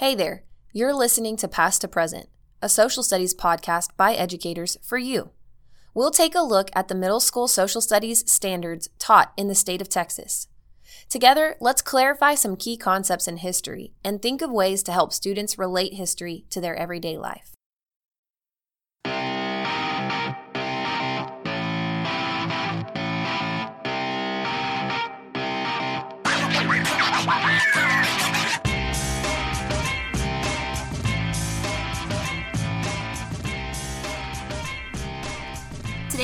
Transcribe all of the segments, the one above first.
Hey there, you're listening to Past to Present, a social studies podcast by educators for you. We'll take a look at the middle school social studies standards taught in the state of Texas. Together, let's clarify some key concepts in history and think of ways to help students relate history to their everyday life.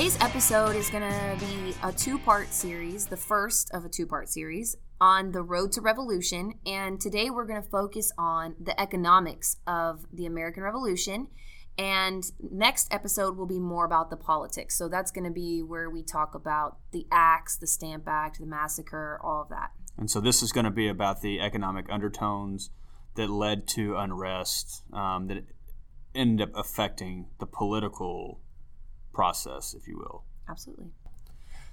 Today's episode is going to be a two part series, the first of a two part series on the road to revolution. And today we're going to focus on the economics of the American Revolution. And next episode will be more about the politics. So that's going to be where we talk about the acts, the Stamp Act, the massacre, all of that. And so this is going to be about the economic undertones that led to unrest um, that ended up affecting the political process, if you will. Absolutely.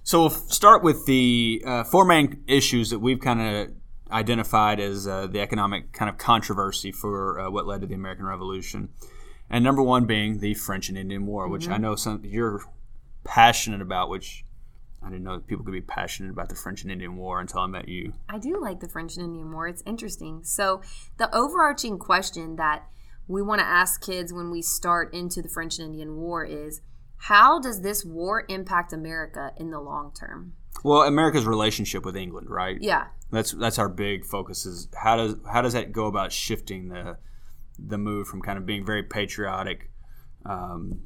So we'll start with the uh, four main issues that we've kind of identified as uh, the economic kind of controversy for uh, what led to the American Revolution. And number one being the French and Indian War, which Mm-hmm. I know some you're passionate about, which I didn't know that people could be passionate about the French and Indian War until I met you. I do like the French and Indian War. It's interesting. So, the overarching question that we want to ask kids when we start into the French and Indian War is how does this war impact America in the long term? Well, America's relationship with England, right? Yeah. That's that's our big focus. Is how does how does that go about shifting the the move from kind of being very patriotic um,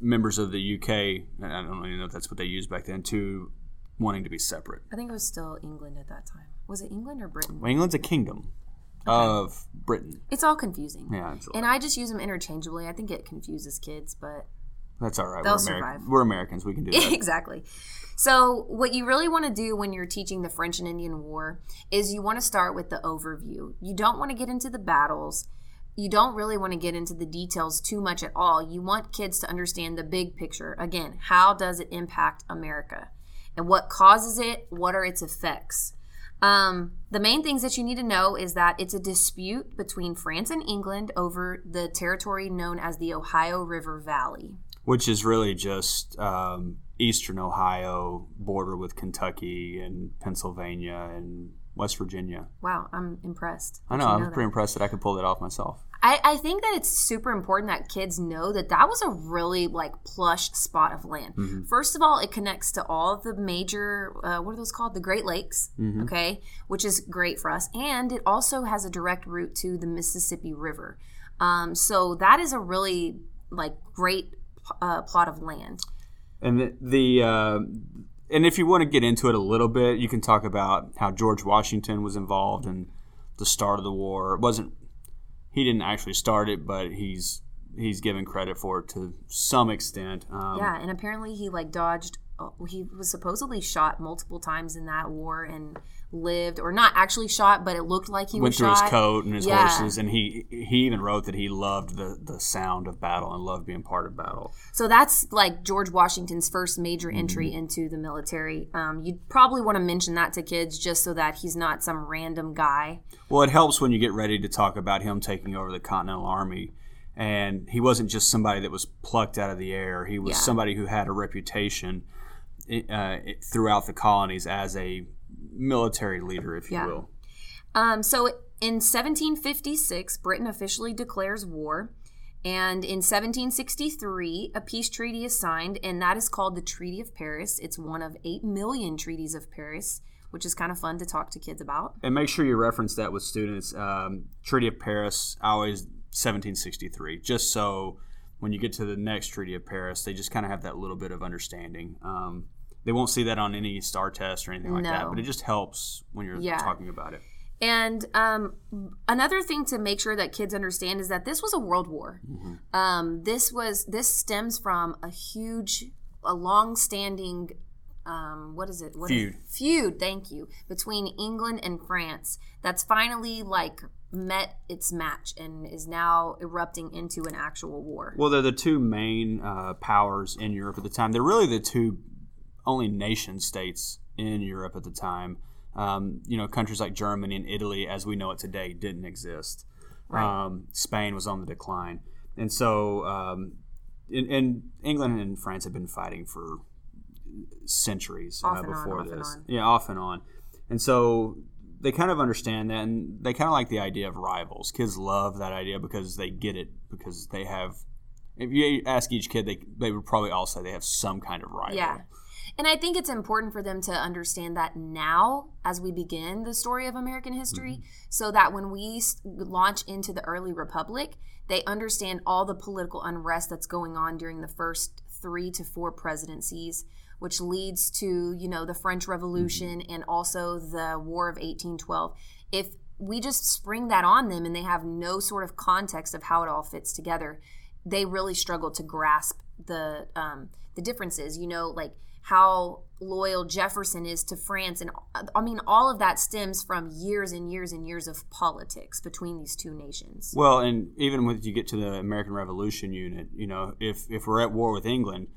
members of the UK, I don't even know if that's what they used back then, to wanting to be separate. I think it was still England at that time. Was it England or Britain? Well, England's a kingdom of Britain. It's all confusing. Yeah, And I just use them interchangeably. I think it confuses kids, but that's all right. they'll We're, survive. American. We're Americans. We can do that. exactly. So, what you really want to do when you're teaching the French and Indian War is you want to start with the overview. You don't want to get into the battles. You don't really want to get into the details too much at all. You want kids to understand the big picture. Again, how does it impact America? And what causes it? What are its effects? Um, the main things that you need to know is that it's a dispute between France and England over the territory known as the Ohio River Valley. Which is really just um, eastern Ohio, border with Kentucky and Pennsylvania and West Virginia. Wow, I'm impressed. I know. I'm pretty impressed that I could pull that off myself. I, I think that it's super important that kids know that that was a really like plush spot of land. Mm-hmm. First of all, it connects to all the major uh, what are those called? The Great Lakes. Mm-hmm. Okay, which is great for us, and it also has a direct route to the Mississippi River. Um, so that is a really like great uh, plot of land. And the, the uh, and if you want to get into it a little bit, you can talk about how George Washington was involved in the start of the war. It wasn't he didn't actually start it, but he's he's given credit for it to some extent. Um, Yeah, and apparently he like dodged. Uh, he was supposedly shot multiple times in that war and lived, or not actually shot, but it looked like he Went was through shot. his coat and his Yeah. horses, and he he even wrote that he loved the, the sound of battle and loved being part of battle. So that's like George Washington's first major Mm-hmm. entry into the military. Um, you'd probably want to mention that to kids just so that he's not some random guy. Well, it helps when you get ready to talk about him taking over the Continental Army. And he wasn't just somebody that was plucked out of the air. He was Yeah. somebody who had a reputation uh, throughout the colonies as a military leader, if you Yeah. will. Um, so in 1756, Britain officially declares war. And in 1763, a peace treaty is signed, and that is called the Treaty of Paris. It's one of 8 million treaties of Paris, which is kind of fun to talk to kids about. And make sure you reference that with students. Um, Treaty of Paris, always 1763, just so when you get to the next Treaty of Paris, they just kind of have that little bit of understanding. Um, they won't see that on any STAAR test or anything like that, but it just helps when you're Yeah. talking about it. And um, another thing to make sure that kids understand is that this was a world war. Um, this was this stems from a huge, a long-standing, um, what is it? What is- Feud. feud. Thank you between England and France. That's finally like met its match and is now erupting into an actual war. Well, they're the two main uh, powers in Europe at the time. They're really the two only nation states in Europe at the time. Um, you know, countries like Germany and Italy, as we know it today, didn't exist. Right. Um, Spain was on the decline, and so um, in, in England and France had been fighting for centuries uh, on, before and this. on. Yeah, off and on, and so they kind of understand that, and they kind of like the idea of rivals. Kids love that idea because they get it because they have. If you ask each kid, they they would probably all say they have some kind of rival. Yeah. And I think it's important for them to understand that now as we begin the story of American history, so that when we launch into the early republic, they understand all the political unrest that's going on during the first three to four presidencies, which leads to, you know, the French Revolution and also the War of 1812. If we just spring that on them and they have no sort of context of how it all fits together, they really struggle to grasp the um, the differences. You know, like how loyal Jefferson is to France, and I mean, all of that stems from years and years and years of politics between these two nations. Well, and even when you get to the American Revolution unit, you know, if if we're at war with England,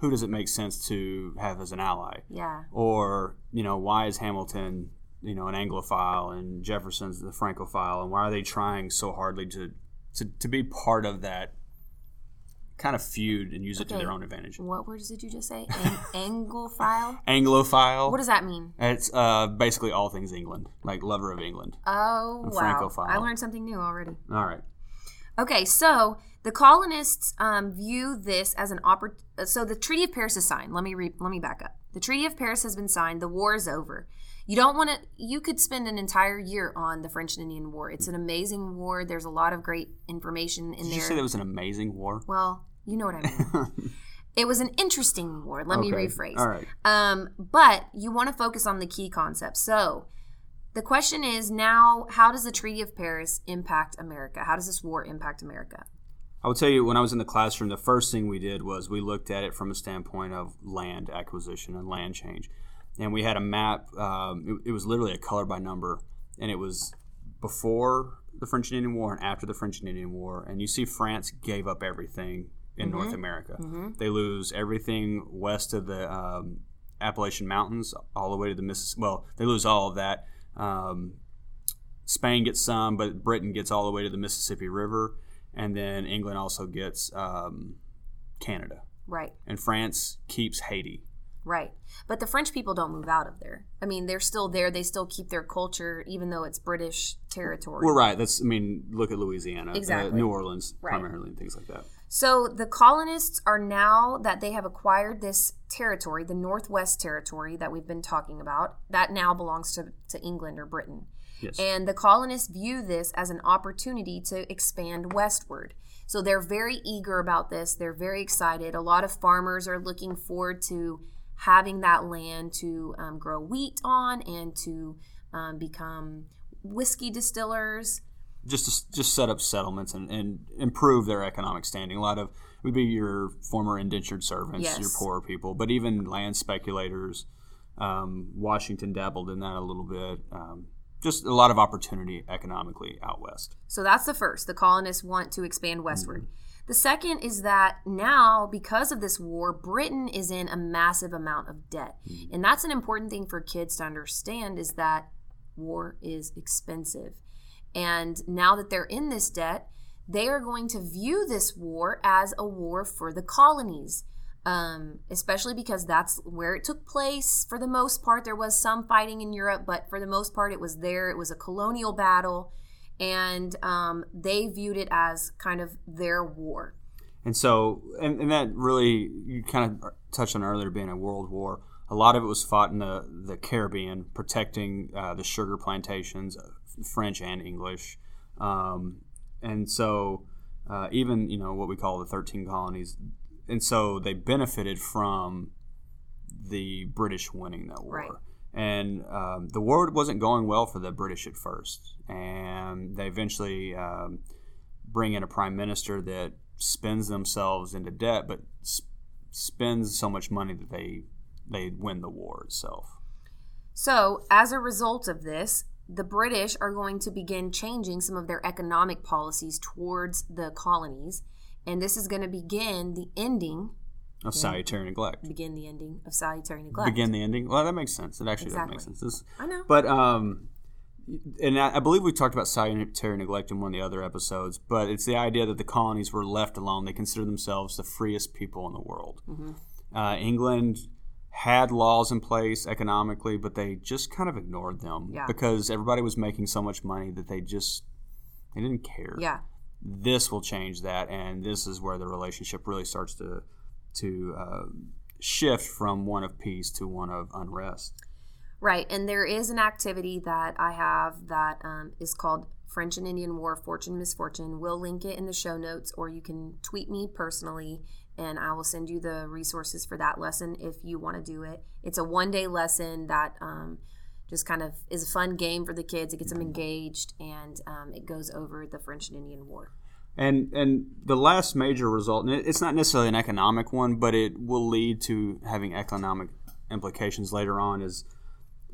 who does it make sense to have as an ally? Yeah, Or you know, why is Hamilton, you know, an Anglophile and Jefferson's the Francophile, and why are they trying so hardly to to, to be part of that kind of feud and use it to their own advantage? what words did you just say? Ang- Anglophile. Anglophile. What does that mean? It's uh, basically all things England, like lover of England. Oh A wow! Francophile. I learned something new already. All right. Okay, so the colonists um, view this as an oppor- So the Treaty of Paris is signed. Let me re- let me back up. The Treaty of Paris has been signed. The war is over. You don't want to. You could spend an entire year on the French and Indian War. It's an amazing war. There's a lot of great information in Did there. you say it was an amazing war? well, you know what I mean. it was an interesting war. Let me rephrase. All right. Um, but you want to focus on the key concepts. So the question is now, how does the Treaty of Paris impact America? How does this war impact America? I will tell you, when I was in the classroom, the first thing we did was we looked at it from a standpoint of land acquisition and land change. And we had a map, um, it, it was literally a color by number, and it was before the French and Indian War and after the French and Indian War. And you see, France gave up everything in North America. They lose everything west of the um, Appalachian Mountains, all the way to the Mississippi. Well, they lose all of that. Um, Spain gets some, but Britain gets all the way to the Mississippi River, and then England also gets um, Canada, Right, and France keeps Haiti. Right. But the French people don't move out of there. I mean, they're still there. They still keep their culture, even though it's British territory. Well, right. That's I mean, look at Louisiana, uh, New Orleans, Right. primarily, and things like that. So the colonists are now that they have acquired this territory, the Northwest Territory that we've been talking about, that now belongs to, to England or Britain. Yes. And the colonists view this as an opportunity to expand westward. So they're very eager about this. They're very excited. A lot of farmers are looking forward to having that land to um, grow wheat on and to um, become whiskey distillers. just to just set up settlements and, and improve their economic standing. A lot of it would be your former indentured servants, Yes. your poor people, but even land speculators. Um, Washington dabbled in that a little bit. Um, just a lot of opportunity economically out west. So that's the first. The colonists want to expand westward. The second is that now, because of this war, Britain is in a massive amount of debt. And that's an important thing for kids to understand is that war is expensive. And now that they're in this debt, they are going to view this war as a war for the colonies. Um, especially because that's where it took place for the most part. There was some fighting in Europe, but for the most part, it was there. It was a colonial battle, and um, they viewed it as kind of their war. And so, and, and that really, you kind of touched on earlier being a world war. A lot of it was fought in the, the Caribbean, protecting uh, the sugar plantations, uh, French and English. Um, and so, uh, even, you know, what we call the 13 colonies. And so they benefited from the British winning that war. Right. And um, the war wasn't going well for the British at first. And they eventually um, bring in a prime minister that spends themselves into debt, but sp- spends so much money that they they win the war itself. So, as a result of this, the British are going to begin changing some of their economic policies towards the colonies. And this is going to begin the ending of salutary neglect. begin the ending of salutary neglect. Begin the ending. Well, that makes sense. It actually Exactly. does make sense. This, I know. But um, and I, I believe we talked about salutary neglect in one of the other episodes. But it's the idea that the colonies were left alone. They consider themselves the freest people in the world. Mm-hmm. Uh, England had laws in place economically, but they just kind of ignored them Yeah. because everybody was making so much money that they just they didn't care. Yeah. This will change that, and this is where the relationship really starts to to uh, shift from one of peace to one of unrest. Right, and there is an activity that I have that um, is called French and Indian War Fortune Misfortune. We'll link it in the show notes, or you can tweet me personally, and I will send you the resources for that lesson if you want to do it. It's a one day lesson that um, just kind of is a fun game for the kids. It gets them engaged, and um, it goes over the French and Indian War. And and the last major result, and it's not necessarily an economic one, but it will lead to having economic implications later on. Is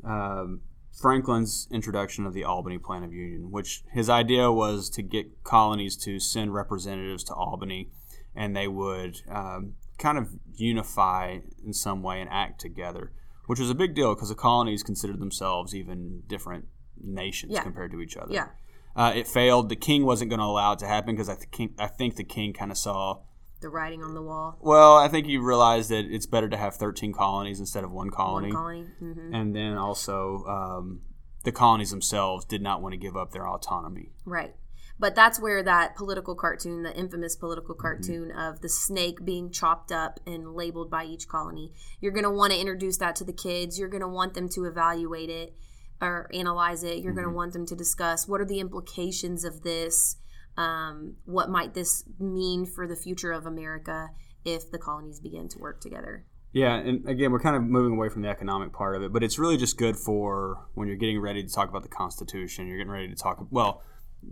um, Franklin's introduction of the Albany Plan of Union, which his idea was to get colonies to send representatives to Albany, and they would um, kind of unify in some way and act together, which was a big deal because the colonies considered themselves even different nations Yeah. compared to each other. Yeah. Uh, it failed. The king wasn't going to allow it to happen because I, think I think the king kind of saw. The writing on the wall, Well, I think he realized that it's better to have 13 colonies instead of one colony. one colony. hmm And then also, um, the colonies themselves did not want to give up their autonomy. Right. But that's where that political cartoon, the infamous political cartoon of the snake being chopped up and labeled by each colony, you're going to want to introduce that to the kids. You're going to want them to evaluate it or analyze it. You're going to want them to discuss what are the implications of this? Um, what might this mean for the future of America if the colonies begin to work together? Yeah, and again, we're kind of moving away from the economic part of it, but it's really just good for when you're getting ready to talk about the Constitution. You're getting ready to talk. Well,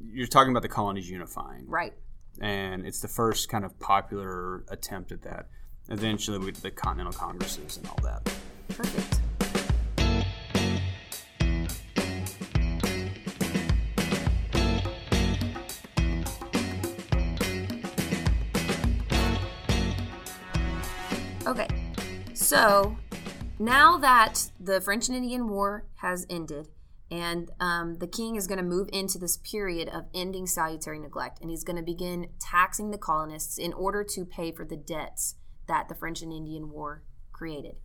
you're talking about the colonies unifying. Right. and it's the first kind of popular attempt at that. Eventually, with the Continental Congresses and all that. Perfect. So now that the French and Indian War has ended, and um, the king is going to move into this period of ending salutary neglect, and he's going to begin taxing the colonists in order to pay for the debts that the French and Indian War created.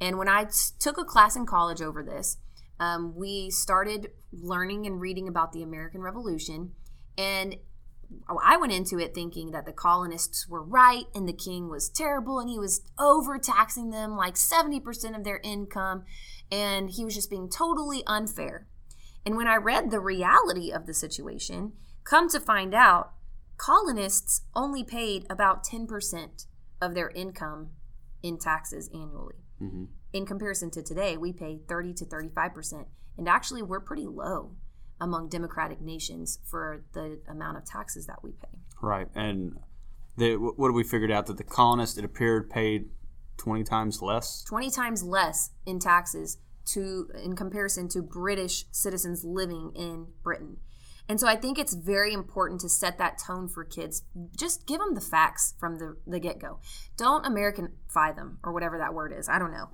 And when I t- took a class in college over this, um, we started learning and reading about the American Revolution. And I went into it thinking that the colonists were right and the king was terrible and he was overtaxing them like 70% of their income and he was just being totally unfair. And when I read the reality of the situation, come to find out, colonists only paid about 10% of their income in taxes annually. Mhm. In comparison to today, we pay 30 to 35%. And actually, we're pretty low among democratic nations for the amount of taxes that we pay. Right, and the, what have we figured out that the colonists, it appeared, paid twenty times less. 20 times less in taxes to in comparison to British citizens living in Britain. And so I think it's very important to set that tone for kids. Just give them the facts from the, the get go. Don't Americanify them or whatever that word is. I don't know.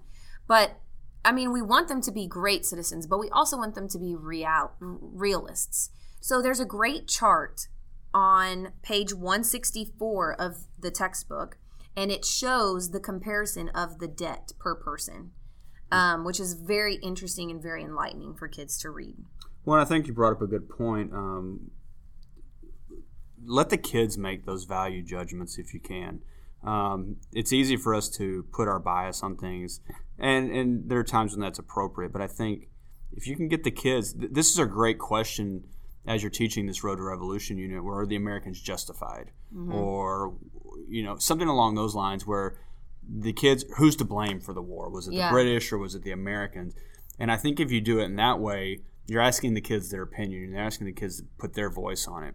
But I mean, we want them to be great citizens, but we also want them to be real realists. So there's a great chart on page 164 of the textbook, and it shows the comparison of the debt per person, um, which is very interesting and very enlightening for kids to read. Well, I think you brought up a good point. Um, let the kids make those value judgments if you can. Um, it's easy for us to put our bias on things, and and there are times when that's appropriate. But I think if you can get the kids, th- this is a great question as you're teaching this Road to Revolution unit. Where are the Americans justified, mm-hmm. or you know something along those lines where the kids who's to blame for the war was it Yeah. the british or was it the americans and i think if you do it in that way you're asking the kids their opinion and you're asking the kids to put their voice on it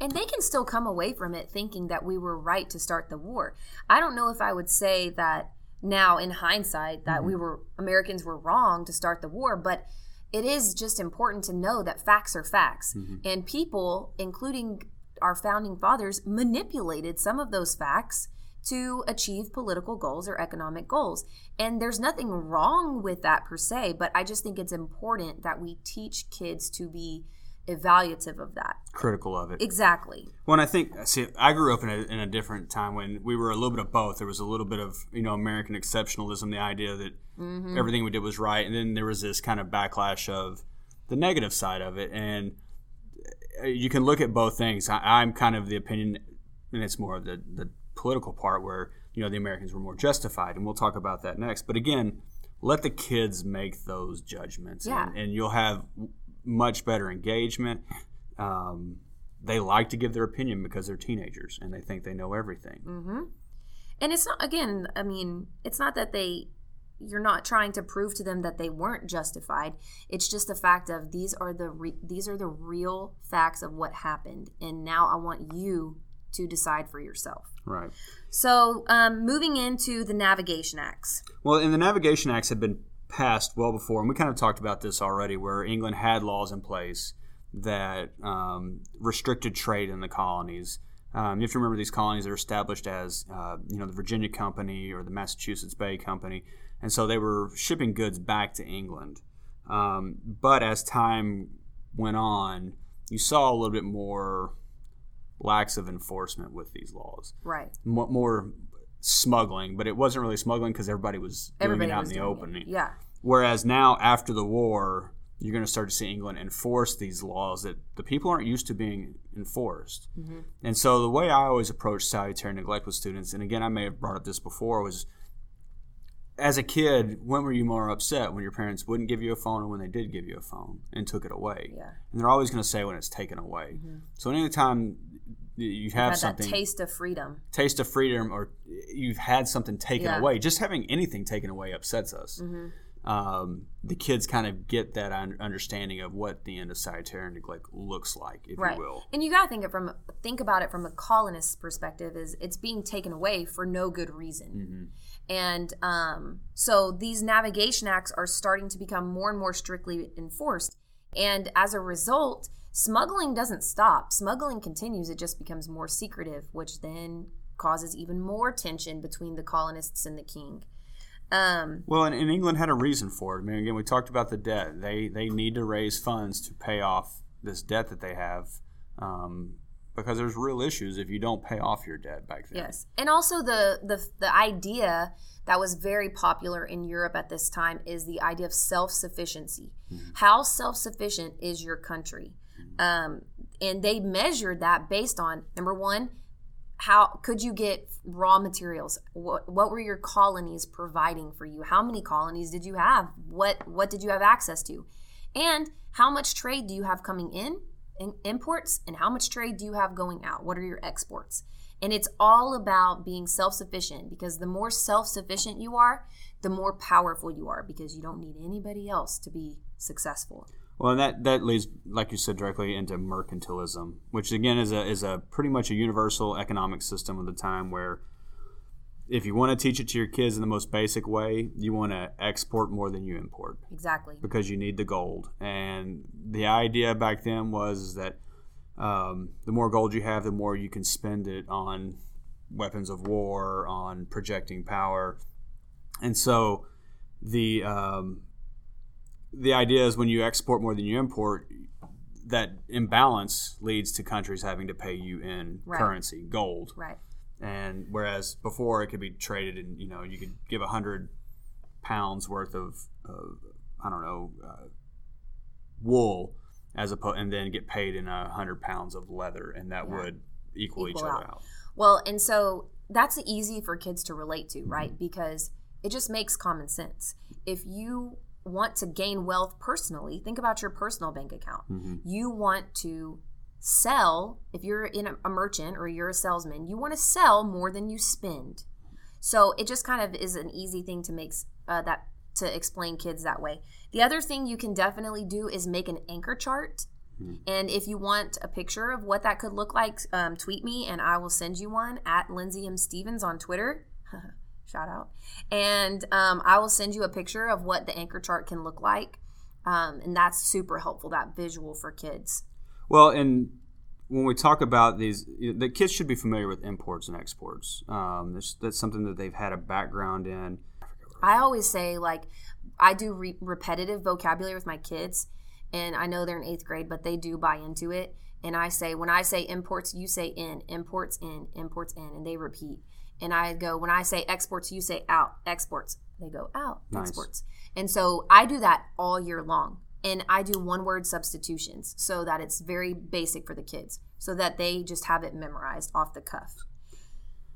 And they can still come away from it thinking that we were right to start the war. I don't know if I would say that now in hindsight that we mm-hmm. were Americans were wrong to start the war, but it is just important to know that facts are facts. Mm-hmm. And people, including our founding fathers, manipulated some of those facts to achieve political goals or economic goals. And there's nothing wrong with that per se, but I just think it's important that we teach kids to be evaluative of that. Critical of it. Exactly. When I think, see, I grew up in a, in a different time when we were a little bit of both. There was a little bit of, you know, American exceptionalism, the idea that Mm-hmm. everything we did was right. And then there was this kind of backlash of the negative side of it. And uh, you can look at both things. I, I'm kind of the opinion, and it's more of the, the political part where, you know, the Americans were more justified. And we'll talk about that next. But again, let the kids make those judgments. Yeah. And, and you'll have much better engagement. Um, they like to give their opinion because they're teenagers and they think they know everything. hmm And it's not again. I mean, it's not that they. You're not trying to prove to them that they weren't justified. It's just a fact of these are the re- these are the real facts of what happened, and now I want you to decide for yourself. Right. So, um, moving into the navigation acts. Well, and the Navigation Acts had been passed well before, and we kind of talked about this already, where England had laws in place that um, restricted trade in the colonies. Um, you have to remember these colonies are established as, uh, you know, the Virginia Company or the Massachusetts Bay Company, and so they were shipping goods back to England. Um, but as time went on, you saw a little bit more lax of enforcement with these laws Right. mo- more smuggling, but it wasn't really smuggling because everybody was doing Everybody it out in the doing open. it. Yeah. Whereas now, after the war, you're going to start to see England enforce these laws that the people aren't used to being enforced. Mm-hmm. And so, the way I always approach salutary neglect with students, and again, I may have brought up this before, was as a kid, when were you more upset when your parents wouldn't give you a phone or when they did give you a phone and took it away? Yeah. And they're always going to say when it's taken away. So, anytime you have something that taste of freedom. taste of freedom or you've had something taken Yeah. away just having anything taken away upsets us Mm-hmm. um, the kids kind of get that understanding of what the end of salutary neglect looks like if Right. you will And you got to think it from think about it from a colonist's perspective is it's being taken away for no good reason. Mm-hmm. And um, so these navigation acts are starting to become more and more strictly enforced. And as a result, smuggling doesn't stop. Smuggling continues. It just becomes more secretive, which then causes even more tension between the colonists and the king. Um, well and, and england had a reason for it i mean again we talked about the debt they they need to raise funds to pay off this debt that they have um, because there's real issues if you don't pay off your debt back then Yes, and also the the the idea that was very popular in Europe at this time is the idea of self sufficiency. How self sufficient is your country? Um, and they measured that based on number one, how could you get raw materials? What what were your colonies providing for you? How many colonies did you have? What what did you have access to? And how much trade do you have coming in? in imports and how much trade do you have going out? What are your exports? And it's all about being self sufficient because the more self sufficient you are, the more powerful you are because you don't need anybody else to be successful. Well, and that that leads, like you said, directly into mercantilism, which again is a is a pretty much a universal economic system of the time where if you want to teach it to your kids in the most basic way, you want to export more than you import Exactly. because you need the gold. And the idea back then was that um, the more gold you have, the more you can spend it on weapons of war, on projecting power, and so the um, the idea is when you export more than you import, that imbalance leads to countries having to pay you in Right. currency, gold. Right. And whereas before it could be traded in, you know, you could give a hundred pounds worth of, of I don't know, uh, wool as opposed, and then get paid in a hundred pounds of leather, and that Yeah. would equal, each Equal other out. out. Well, and so that's easy for kids to relate to, Mm-hmm. right? Because it just makes common sense. If you want to gain wealth personally, think about your personal bank account. Mm-hmm. You want to sell, if you're in a, a merchant or you're a salesman, you want to sell more than you spend. So it just kind of is an easy thing to make uh, that to explain kids that way. The other thing you can definitely do is make an anchor chart. And if you want a picture of what that could look like, um, tweet me and I will send you one at Lindsay M. Stevens on Twitter. Shout out. And um, I will send you a picture of what the anchor chart can look like. Um, and that's super helpful, that visual for kids. Well, and when we talk about these, the kids should be familiar with imports and exports. Um, that's, that's something that they've had a background in. I always say like I do re- repetitive vocabulary with my kids, and I know they're in eighth grade, but they do buy into it. And I say when I say imports, you say in, imports in, imports in, and they repeat. And I go when I say exports, you say out, exports. They go out, Nice. exports. And so I do that all year long. And I do one word substitutions so that it's very basic for the kids, so that they just have it memorized off the cuff.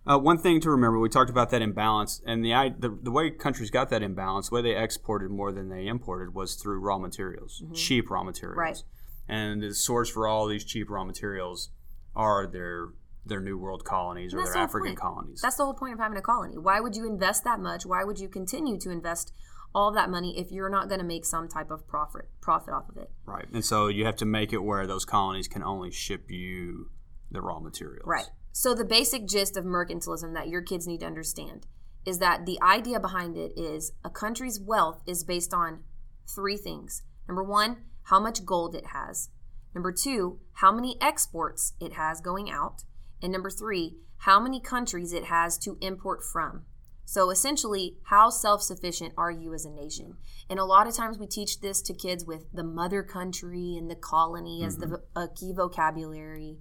Uh, one thing to remember, we talked about that imbalance, and the, i- the the way countries got that imbalance, the way they exported more than they imported, was through raw materials, cheap raw materials. Right. And the source for all these cheap raw materials are their their New World colonies or their the African point. colonies. That's the whole point of having a colony. Why would you invest that much? Why would you continue to invest all that money if you're not going to make some type of profit profit off of it? right. And so you have to make it where those colonies can only ship you the raw materials. Right. So the basic gist of mercantilism that your kids need to understand is that the idea behind it is a country's wealth is based on three things. Number 1, how much gold it has. Number 2, how many exports it has going out. And number 3, how many countries it has to import from. So essentially, how self sufficient are you as a nation? And a lot of times we teach this to kids with the mother country and the colony as the a key vocabulary.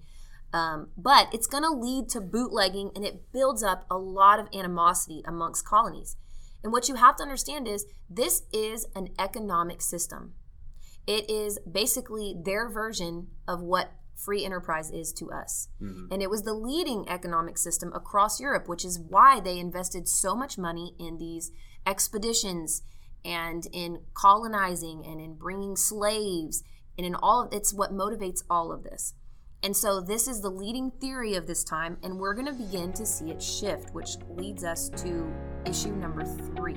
Um, but it's going to lead to bootlegging and it builds up a lot of animosity amongst colonies. And what you have to understand is this is an economic system. It is basically their version of what free enterprise is to us. Mm-hmm. And it was the leading economic system across Europe, which is why they invested so much money in these expeditions and in colonizing and in bringing slaves and in all of it's what motivates all of this. And so this is the leading theory of this time and we're going to begin to see it shift, which leads us to issue number 3.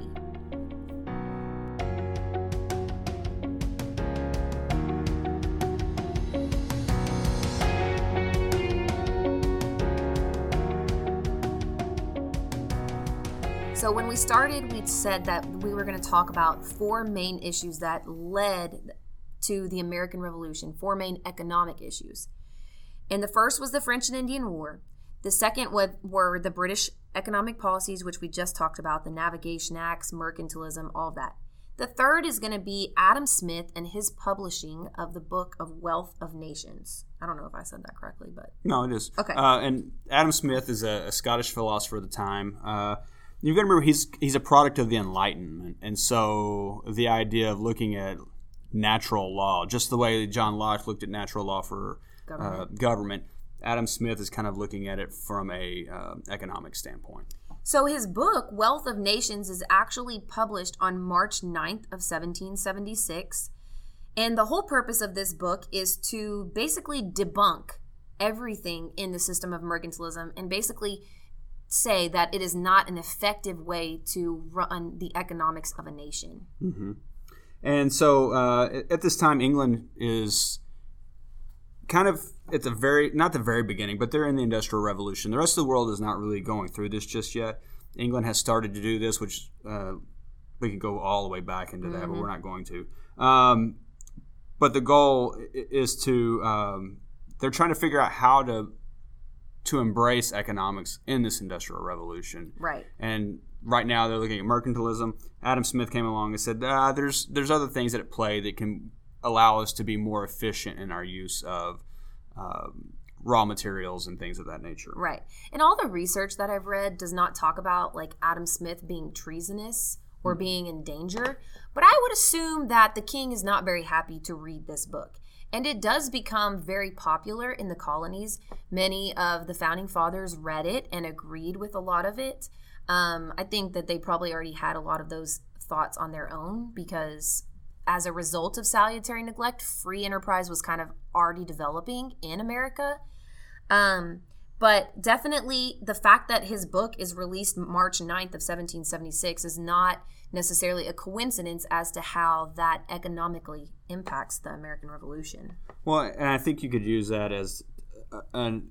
So when we started, we said that we were going to talk about four main issues that led to the American Revolution, four main economic issues. And the first was the French and Indian War. The second were the British economic policies, which we just talked about, the Navigation Acts, mercantilism, all of that. The third is going to be Adam Smith and his publishing of the book of Wealth of Nations. I don't know if I said that correctly, but No, it is. Okay. Uh, and Adam Smith is a, a Scottish philosopher of the time. Uh, you've got to remember he's he's a product of the Enlightenment, and so the idea of looking at natural law, just the way John Locke looked at natural law for uh, Government. government, Adam Smith is kind of looking at it from a uh, economic standpoint. So his book, Wealth of Nations, is actually published on March 9th of 1776. And the whole purpose of this book is to basically debunk everything in the system of mercantilism and basically say that it is not an effective way to run the economics of a nation. And so uh, at- this time, England is kind of at the very not the very beginning, but they're in the Industrial Revolution. The rest of the world is not really going through this just yet. England has started to do this, which uh, we can go all the way back into that, but we're not going to. Um, but the goal is to um, they're trying to figure out how to to embrace economics in this industrial revolution. Right. And right now they're looking at mercantilism. Adam Smith came along and said, ah, "There's there's other things at play that can allow us to be more efficient in our use of um, raw materials and things of that nature." Right. And all the research that I've read does not talk about like Adam Smith being treasonous or being in danger, but I would assume that the king is not very happy to read this book. And it does become very popular in the colonies. Many of the founding fathers read it and agreed with a lot of it. Um, I think that they probably already had a lot of those thoughts on their own because as a result of salutary neglect, free enterprise was kind of already developing in America. Um, but definitely the fact that his book is released March 9th of 1776 is not necessarily a coincidence as to how that economically impacts the American Revolution. Well, and I think you could use that as uh, an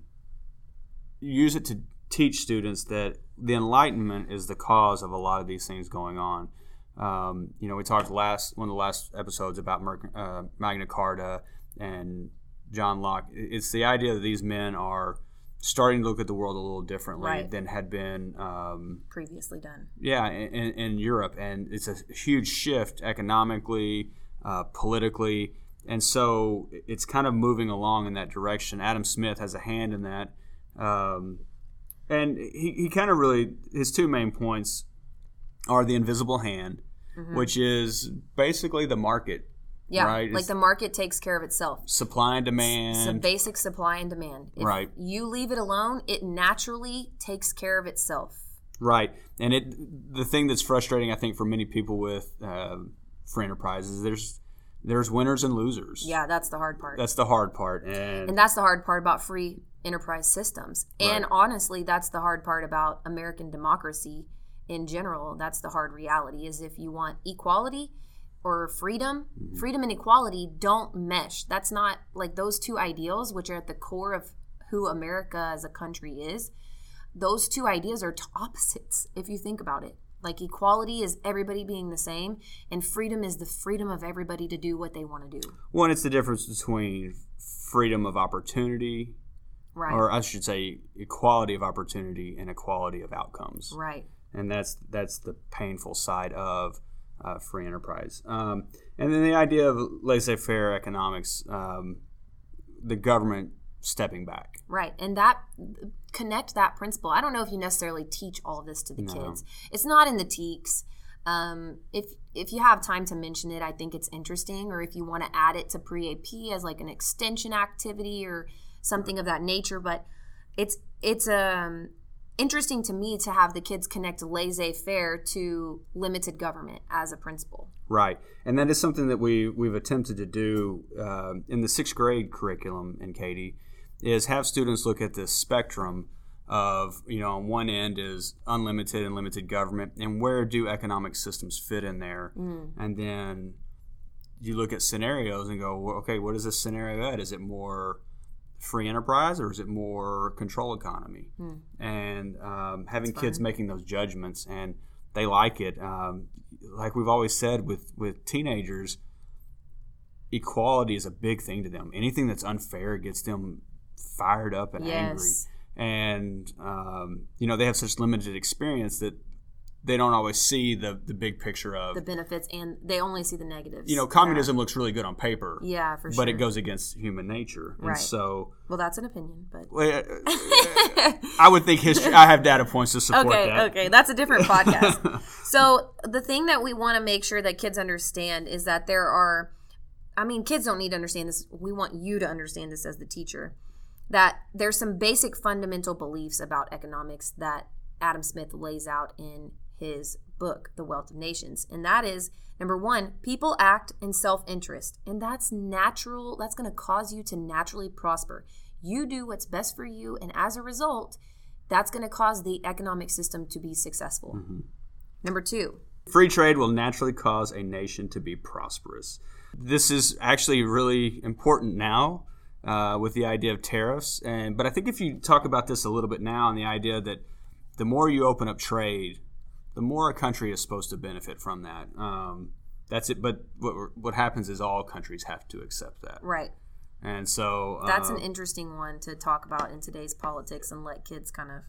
use it to teach students that the Enlightenment is the cause of a lot of these things going on. Um, you know, we talked last one of the last episodes about Mer- uh, Magna Carta and John Locke. It's the idea that these men are starting to look at the world a little differently Right. than had been, um, Previously done. yeah, in, in Europe, and it's a huge shift economically, uh, politically, and so it's kind of moving along in that direction. Adam Smith has a hand in that, um, and he, he kind of really his two main points are the invisible hand, which is basically the market, Yeah. Right, Like it's- the market takes care of itself. supply and demand. Some basic supply and demand. If Right. you leave it alone, it naturally takes care of itself. Right, and it the thing that's frustrating, I think, for many people with uh, free enterprises, there's there's winners and losers. Yeah, that's the hard part. that's the hard part, and, and that's the hard part about free enterprise systems. And Right. honestly, that's the hard part about American democracy in general. That's the hard reality is if you want equality or freedom, Mm-hmm. freedom and equality don't mesh. That's not like those two ideals which are at the core of who America as a country is. Those two ideas are t- opposites if you think about it. Like equality is everybody being the same, and freedom is the freedom of everybody to do what they want to do. one, it's the difference between freedom of opportunity, Right. or I should say, equality of opportunity and equality of outcomes, right. and that's that's the painful side of uh, free enterprise. Um, and then the idea of laissez-faire economics, um, the government stepping back. Right. And that connect that principle. I don't know if you necessarily teach all of this to the No. kids. It's not in the TEKS. Um, if if you have time to mention it, I think it's interesting. Or if you want to add it to pre AP as like an extension activity or something of that nature. But it's it's um interesting to me to have the kids connect laissez faire to limited government as a principle. Right, and that is something that we we've attempted to do um in the sixth grade curriculum. And Katie is have students look at this spectrum of you know on one end is unlimited and limited government, and where do economic systems fit in there, and then you look at scenarios and go, well, okay, what is this scenario at? Is it more free enterprise or is it more control economy? And um, having kids making those judgments and they like it. Um, like we've always said with with teenagers, equality is a big thing to them. Anything that's unfair gets them fired up and angry. And um, you know they have such limited experience that they don't always see the the big picture of The benefits and they only see the negatives. you know communism looks really good on paper, Yeah, for sure. but it goes against human nature. And Right. so Well, that's an opinion, but I would think history. I have data points to support okay, that. okay, that's a different podcast. so the thing that we want to make sure that kids understand is that there are, I mean, kids don't need to understand this. We want you to understand this as the teacher. That there's some basic fundamental beliefs about economics that Adam Smith lays out in his book, The Wealth of Nations, and that is number one, people act in self-interest, and that's natural. That's going to cause you to naturally prosper. You do what's best for you, and as a result, that's going to cause the economic system to be successful. Number two, Free trade will naturally cause a nation to be prosperous. This is actually really important now uh, with the idea of tariffs. And but I think if you talk about this a little bit now, and the idea that the more you open up trade, the more a country is supposed to benefit from that. Um, that's it. But what what happens is all countries have to accept that. right. And so That's an interesting one to talk about in today's politics and let kids kind of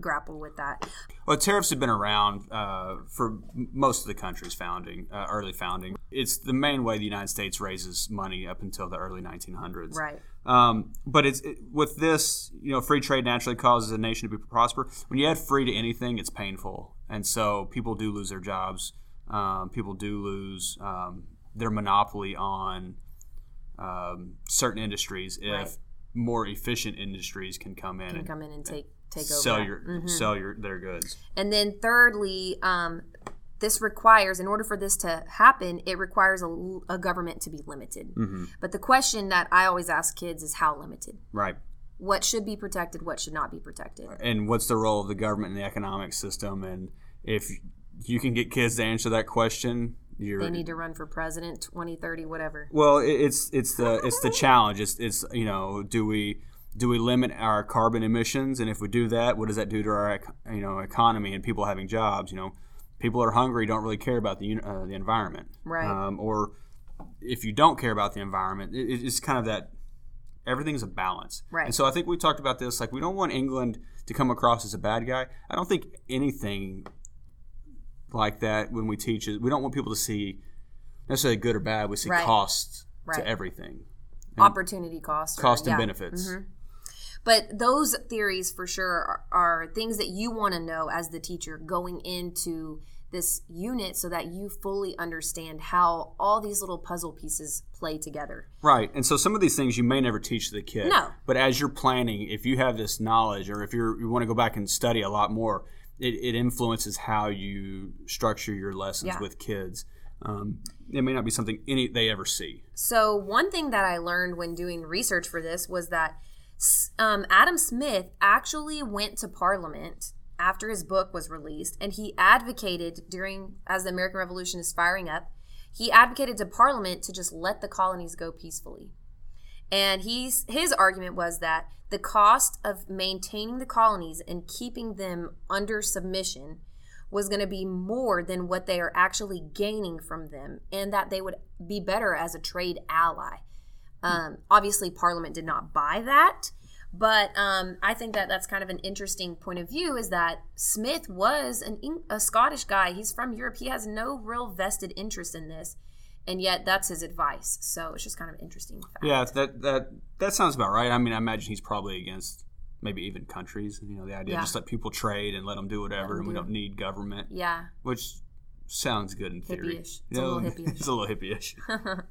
grapple with that. Well, tariffs have been around uh, for most of the country's founding, uh, early founding. It's the main way the United States raises money up until the early 1900s. Right. Um, but it's it, with this, you know, free trade naturally causes a nation to be prosper. When you add free to anything, it's painful, and so people do lose their jobs. Um, people do lose um, their monopoly on um, certain industries if Right. more efficient industries can come in Can and come in and take take over. sell your Mhm. sell your their goods. And then thirdly, um, this requires, in order for this to happen, it requires a, a government to be limited. Mm-hmm. But the question that I always ask kids is how limited? Right. What should be protected? What should not be protected? and what's the role of the government in the economic system and if you can get kids to answer that question you're They need to run for president, 2030, whatever. well it- it's it's the it's the challenge it's it's you know do we do we limit our carbon emissions and if we do that what does that do to our you know economy and people having jobs you know people are hungry don't really care about the uh, the environment Right. um, or if you don't care about the environment it, it's kind of that everything's a balance. Right. And so I think we talked about this. Like we don't want England to come across as a bad guy. I don't think anything like that when we teach it. We don't want people to see necessarily good or bad. We see Right. costs Right. to everything, opportunity cost, or- cost and yeah. benefits. Mhm. But those theories for sure are, are things that you want to know as the teacher going into this unit so that you fully understand how all these little puzzle pieces play together. Right. And so some of these things you may never teach the kid. No. But as you're planning, if you have this knowledge or if you're, you want to go back and study a lot more, it, it influences how you structure your lessons Yeah. with kids. Um, it may not be something any they ever see. So, one thing that I learned when doing research for this was that um, Adam Smith actually went to Parliament after his book was released, and he advocated during, as the American Revolution is firing up, he advocated to Parliament to just let the colonies go peacefully. And he's his argument was that the cost of maintaining the colonies and keeping them under submission was going to be more than what they are actually gaining from them, and that they would be better as a trade ally. Um, obviously, Parliament did not buy that, but um, I think that that's kind of an interesting point of view. Is that Smith was an a Scottish guy? He's from Europe. He has no real vested interest in this, and yet that's his advice. So it's just kind of interesting. Fact. Yeah, that that that sounds about right. I mean, I imagine he's probably against maybe even countries. You know, the idea Yeah. just let people trade and let them do whatever, them and we do. don't need government, Yeah. which sounds good in theory. Hippie-ish. It's a little hippie-ish. it's a little hippie-ish.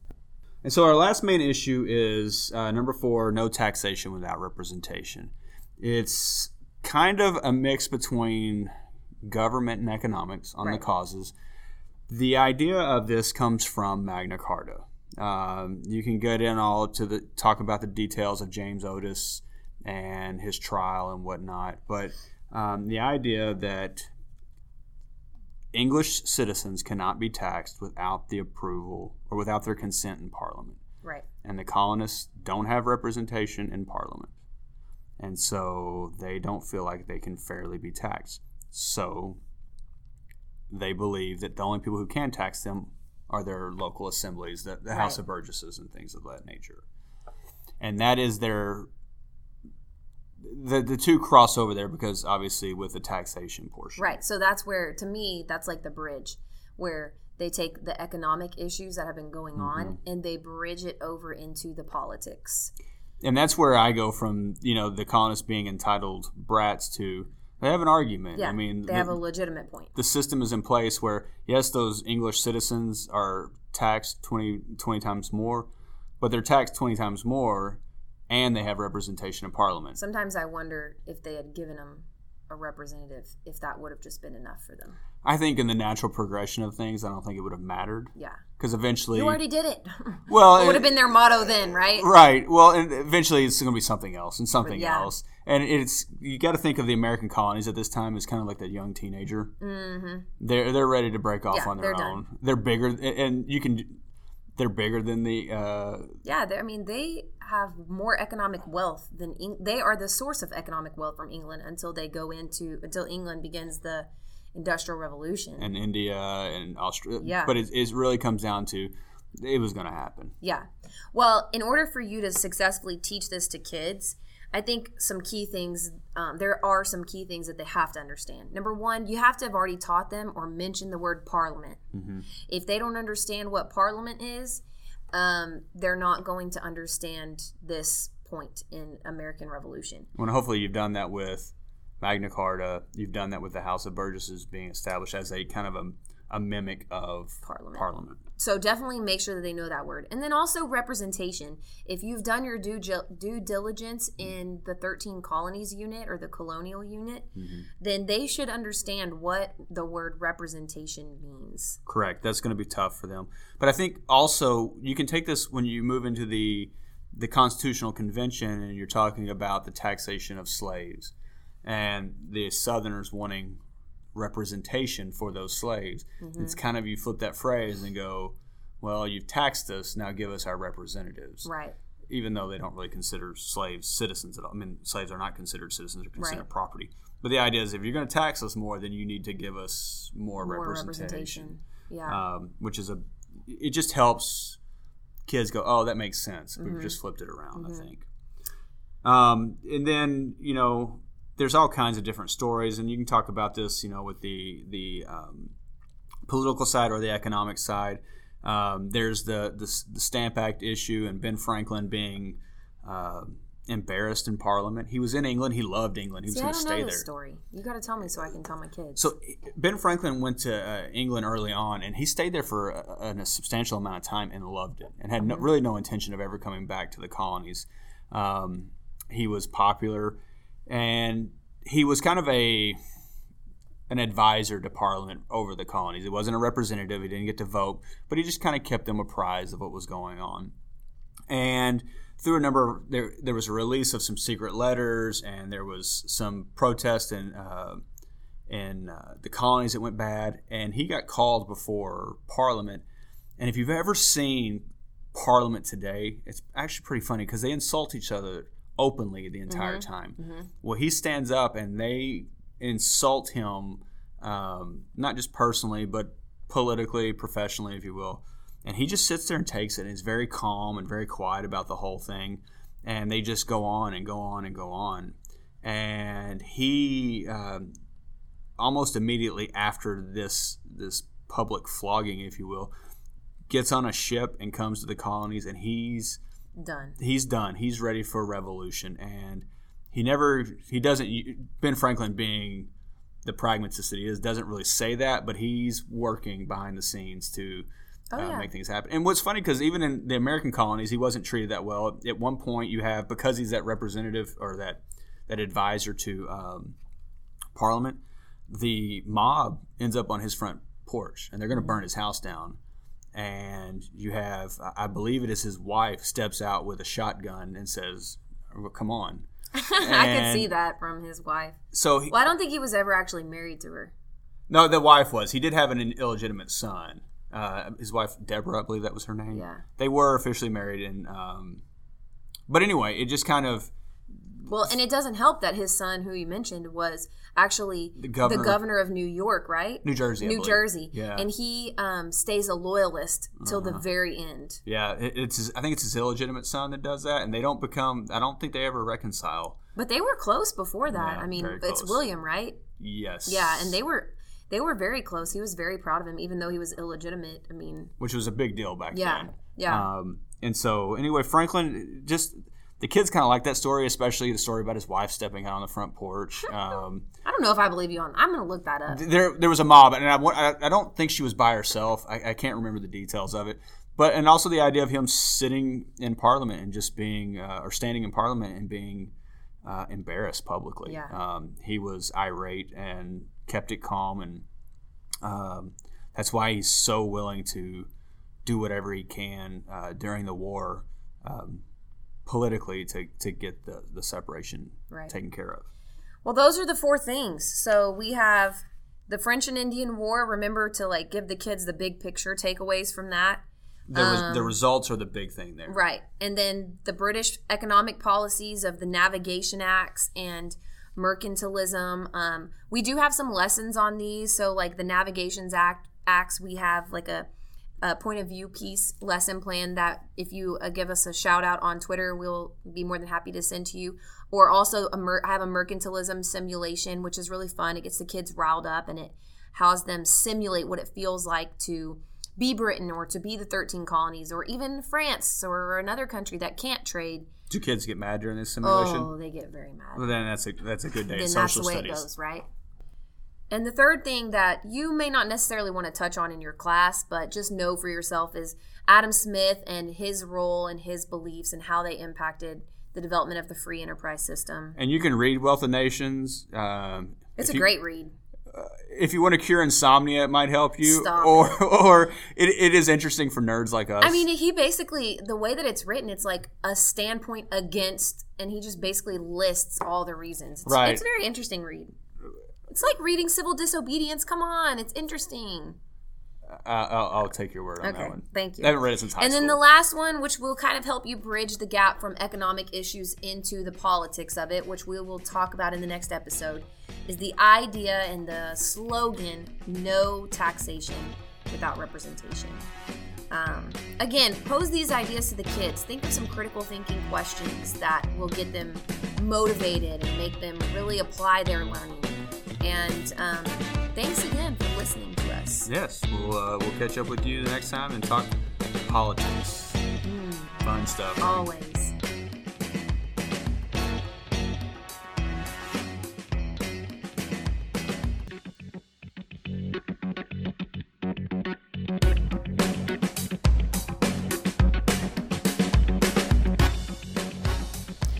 and so our last main issue is uh, number four: no taxation without representation. It's kind of a mix between government and economics on Right. the causes. The idea of this comes from Magna Carta. Um, you can get in all to the talk about the details of James Otis and his trial and whatnot, but um, the idea that English citizens cannot be taxed without the approval or without their consent in Parliament, Right. and the colonists don't have representation in Parliament, and so they don't feel like they can fairly be taxed. So they believe that the only people who can tax them are their local assemblies, the, the House of Burgesses, and things of that nature. And that is their the the two cross over there because obviously with the taxation portion, Right. So that's where, to me, that's like the bridge where they take the economic issues that have been going on Mm-hmm. and they bridge it over into the politics. and that's where I go from you know the colonists being entitled brats to they have an argument. Yeah. I mean, they the, have a legitimate point. the system is in place where yes, those English citizens are taxed 20, 20 times more, but they're taxed twenty times more, and they have representation in Parliament. Sometimes I wonder if they had given them a representative, if that would have just been enough for them. I think in the natural progression of things, I don't think it would have mattered Yeah. because eventually, You already did it. well, it would have been their motto then, right? Right. Well, and eventually it's going to be something else and something Yeah. else. And it's you got to think of the American colonies at this time as kind of like that young teenager. Mm-hmm. They're they're ready to break off Yeah, on their they're own. They're bigger, and you can. They're bigger than the. Uh, Yeah, they- I mean, they have more economic wealth than Eng- they are the source of economic wealth from England until they go into until England begins the Industrial Revolution. and India and Australia. Yeah. But it, it really comes down to it was going to happen. Yeah. Well, in order for you to successfully teach this to kids, I think some key things, um, there are some key things that they have to understand. Number one, you have to have already taught them or mentioned the word parliament. If they don't understand what parliament is, um, they're not going to understand this point in American Revolution. When hopefully you've done that with Magna Carta, you've done that with the House of Burgesses being established as a kind of a, a mimic of Parliament. Parliament. So definitely make sure that they know that word. And then also representation. If you've done your due, due diligence mm-hmm. in the 13 colonies unit or the colonial unit, mm-hmm. then they should understand what the word representation means. Correct. That's going to be tough for them. But I think also you can take this when you move into the the Constitutional Convention and you're talking about the taxation of slaves and the Southerners wanting representation for those slaves. It's kind of you flip that phrase and go, well, you've taxed us, now give us our representatives. Right. Even though they don't really consider slaves citizens at all. I mean, slaves are not considered citizens; they're considered Right. property. But the idea is, if you're going to tax us more, then you need to give us more, More representation representation. Yeah. um, which is a it just helps kids go oh that makes sense we've Mm-hmm. just flipped it around i think Um, and then you know, there's all kinds of different stories, and you can talk about this, you know, with the the um, political side or the economic side. Um, there's the, the, the Stamp Act issue and Ben Franklin being uh, embarrassed in Parliament. He was in England. He loved England. He See, was going to know stay this there. story. You got to tell me so I can tell my kids. So Ben Franklin went to uh, England early on, and he stayed there for a, a substantial amount of time and loved it, and had no, really no intention of ever coming back to the colonies. Um, he was popular, and he was kind of a an advisor to Parliament over the colonies. He wasn't a representative; he didn't get to vote, but he just kind of kept them apprised of what was going on. And through a number of there, there was a release of some secret letters, and there was some protest and. Uh, in uh, the colonies that went bad, and he got called before Parliament. And if you've ever seen Parliament today, it's actually pretty funny because they insult each other openly the entire time. Well, he stands up and they insult him, um, not just personally, but politically, professionally, if you will. And he just sits there and takes it and is very calm and very quiet about the whole thing. And they just go on and go on and go on. And he, um, almost immediately after this this public flogging, if you will, gets on a ship and comes to the colonies, and he's Done. he's done. He's ready for a revolution, and he never he doesn't. Ben Franklin, being the pragmatist that he is, doesn't really say that, but he's working behind the scenes to. Oh, uh, yeah. make things happen. And what's funny because even in the American colonies, he wasn't treated that well. At one point, you have because he's that representative or that that advisor to um, Parliament, the mob ends up on his front porch and they're going to burn his house down. And you have, I believe it is his wife, steps out with a shotgun and says, well, "Come on." I could see that from his wife. So he, Well, I don't think he was ever actually married to her. no, the wife was. He did have an illegitimate son. Uh, his wife Deborah, I believe that was her name. Yeah. They were officially married, and um, but anyway, it just kind of Well, and it doesn't help that his son, who you mentioned, was actually the governor- governor, of New York, right? New Jersey. New. Jersey. Yeah. Uh-huh. And he um, stays a loyalist till the very end. Yeah, it, it's his, I think it's his illegitimate son that does that, and they don't become. I don't think they ever reconcile. But they were close before that. Yeah, I mean, it's. William, right? Yes. Yeah, and they were they were very close. He was very proud of him, even though he was illegitimate. I mean, which was a big deal back Yeah, then. yeah. Um, and so anyway, Franklin just the kids kind of like that story, especially the story about his wife stepping out on the front porch. Um, I don't know if I believe you on. I'm going to look that up. there there was a mob, and I, I, I don't think she was by herself. I, I can't remember the details of it. But and also the idea of him sitting in Parliament and just being uh, or standing in Parliament and being uh, embarrassed publicly. Yeah. Um, he was irate and kept it calm, and um, that's why he's so willing to do whatever he can uh, during the war um, politically to, to get the, the separation Right. taken care of. Well, those are the four things. So we have the French and Indian War. Remember to like give the kids the big picture takeaways from that. The, res- the results are the big thing there. Um, Right. And then the British economic policies of the Navigation Acts and mercantilism. Um, we do have some lessons on these. So, like the Navigations Act acts, we have like a, a point of view piece lesson plan that if you uh, give us a shout out on Twitter, we'll be more than happy to send to you. Or also, a mer- I have a mercantilism simulation, which is really fun. It gets the kids riled up and it has them simulate what it feels like to be Britain or to be the 13 colonies or even France or another country that can't trade. Do kids get mad during this simulation? Oh, they get very mad. Well, then that's a that's a good day. then that's social the way studies. it goes, right? And the third thing that you may not necessarily want to touch on in your class, but just know for yourself is Adam Smith and his role and his beliefs and how they impacted the development of the free enterprise system. And you can read Wealth of Nations. Um, It's a you- great read. If you want to cure insomnia, it might help you. Stop or or it, it is interesting for nerds like us. I mean, he basically the way that it's written, it's like a standpoint against, and he just basically lists all the reasons. It's, Right. it's a very interesting read. It's like reading civil disobedience. Come on, it's interesting. Uh, I'll, I'll take your word on Okay, that one. thank you. I haven't read it since high and then the last one, which will kind of help you bridge the gap from economic issues into the politics of it, which we will talk about in the next episode, is the idea and the slogan no taxation without representation. um, again, pose these ideas to the kids. Think of some critical thinking questions that will get them motivated and make them really apply their learning. And um, thanks again for listening to us. Yes, we'll uh, we'll catch up with you the next time and talk politics, mm, fun stuff. Always.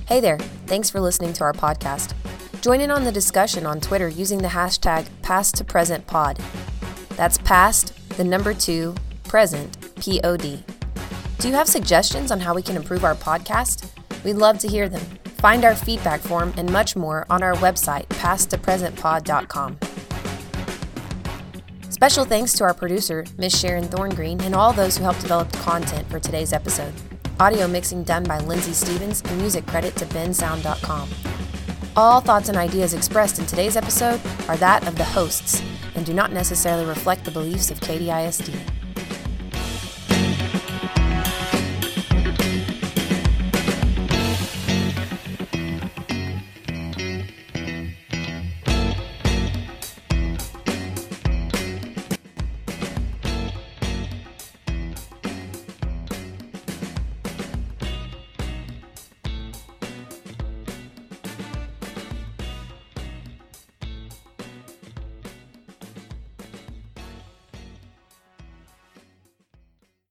Hey there, thanks for listening to our podcast. Join in on the discussion on Twitter using the hashtag past to present pod. That's past, the number two, present, P O D. Do you have suggestions on how we can improve our podcast? We'd love to hear them. Find our feedback form and much more on our website, pasttopresentpod.com. Special thanks to our producer, Miss Sharon Thorngreen, and all those who helped develop the content for today's episode. Audio mixing done by Lindsay Stevens and music credit to bensound.com. All thoughts and ideas expressed in today's episode are that of the hosts and do not necessarily reflect the beliefs of KDISD.